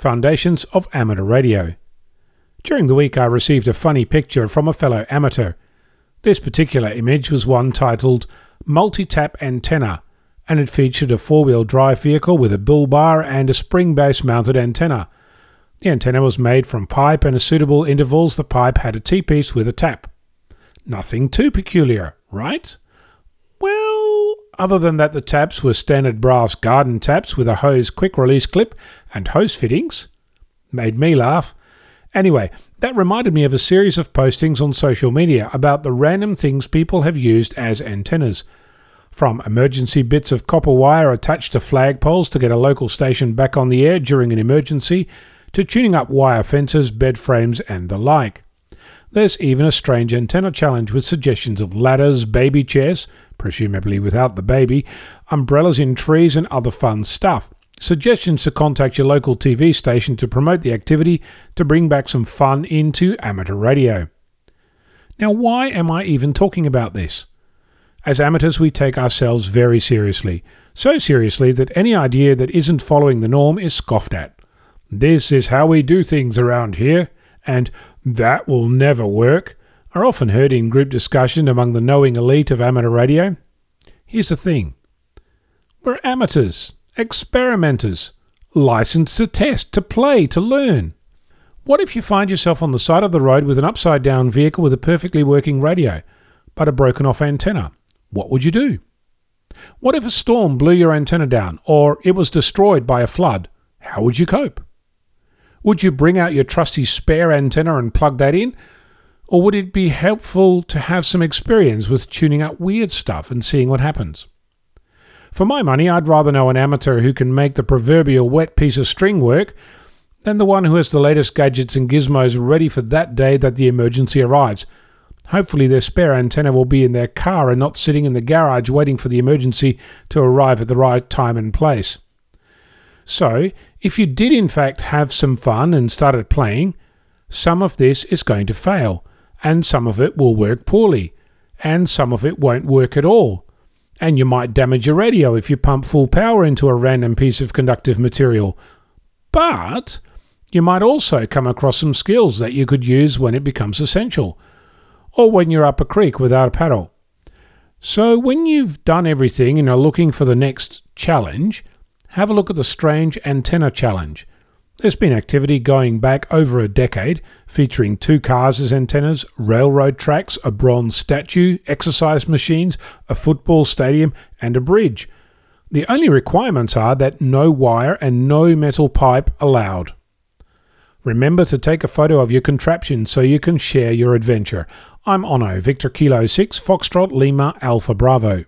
Foundations of Amateur Radio. During the week, I received a funny picture from a fellow amateur. This particular image was one titled Multi Tap Antenna, and it featured a four wheel drive vehicle with a bull bar and a spring base mounted antenna. The antenna was made from pipe, and at suitable intervals, the pipe had a T piece with a tap. Nothing too peculiar, right? Well, other than that, the taps were standard brass garden taps with a hose quick release clip and hose fittings. Made me laugh. Anyway, that reminded me of a series of postings on social media about the random things people have used as antennas. From emergency bits of copper wire attached to flagpoles to get a local station back on the air during an emergency, to tuning up wire fences, bed frames, and the like. There's even a strange antenna challenge with suggestions of ladders, baby chairs, presumably without the baby, umbrellas in trees, and other fun stuff. Suggestions to contact your local TV station to promote the activity to bring back some fun into amateur radio. Now, why am I even talking about this? As amateurs, we take ourselves very seriously, so seriously that any idea that isn't following the norm is scoffed at. This is how we do things around here, and that will never work are often heard in group discussion among the knowing elite of amateur radio. Here's the thing we're amateurs, experimenters, licensed to test, to play, to learn. What if you find yourself on the side of the road with an upside down vehicle with a perfectly working radio, but a broken off antenna? What would you do? What if a storm blew your antenna down, or it was destroyed by a flood? How would you cope? Would you bring out your trusty spare antenna and plug that in? Or would it be helpful to have some experience with tuning up weird stuff and seeing what happens? For my money, I'd rather know an amateur who can make the proverbial wet piece of string work than the one who has the latest gadgets and gizmos ready for that day that the emergency arrives. Hopefully, their spare antenna will be in their car and not sitting in the garage waiting for the emergency to arrive at the right time and place. So, if you did in fact have some fun and started playing, some of this is going to fail, and some of it will work poorly, and some of it won't work at all. And you might damage your radio if you pump full power into a random piece of conductive material. But you might also come across some skills that you could use when it becomes essential, or when you're up a creek without a paddle. So, when you've done everything and are looking for the next challenge, have a look at the Strange Antenna Challenge. There's been activity going back over a decade, featuring two cars as antennas, railroad tracks, a bronze statue, exercise machines, a football stadium, and a bridge. The only requirements are that no wire and no metal pipe allowed. Remember to take a photo of your contraption so you can share your adventure. I'm Onno, Victor Kilo 6, Foxtrot Lima Alpha Bravo.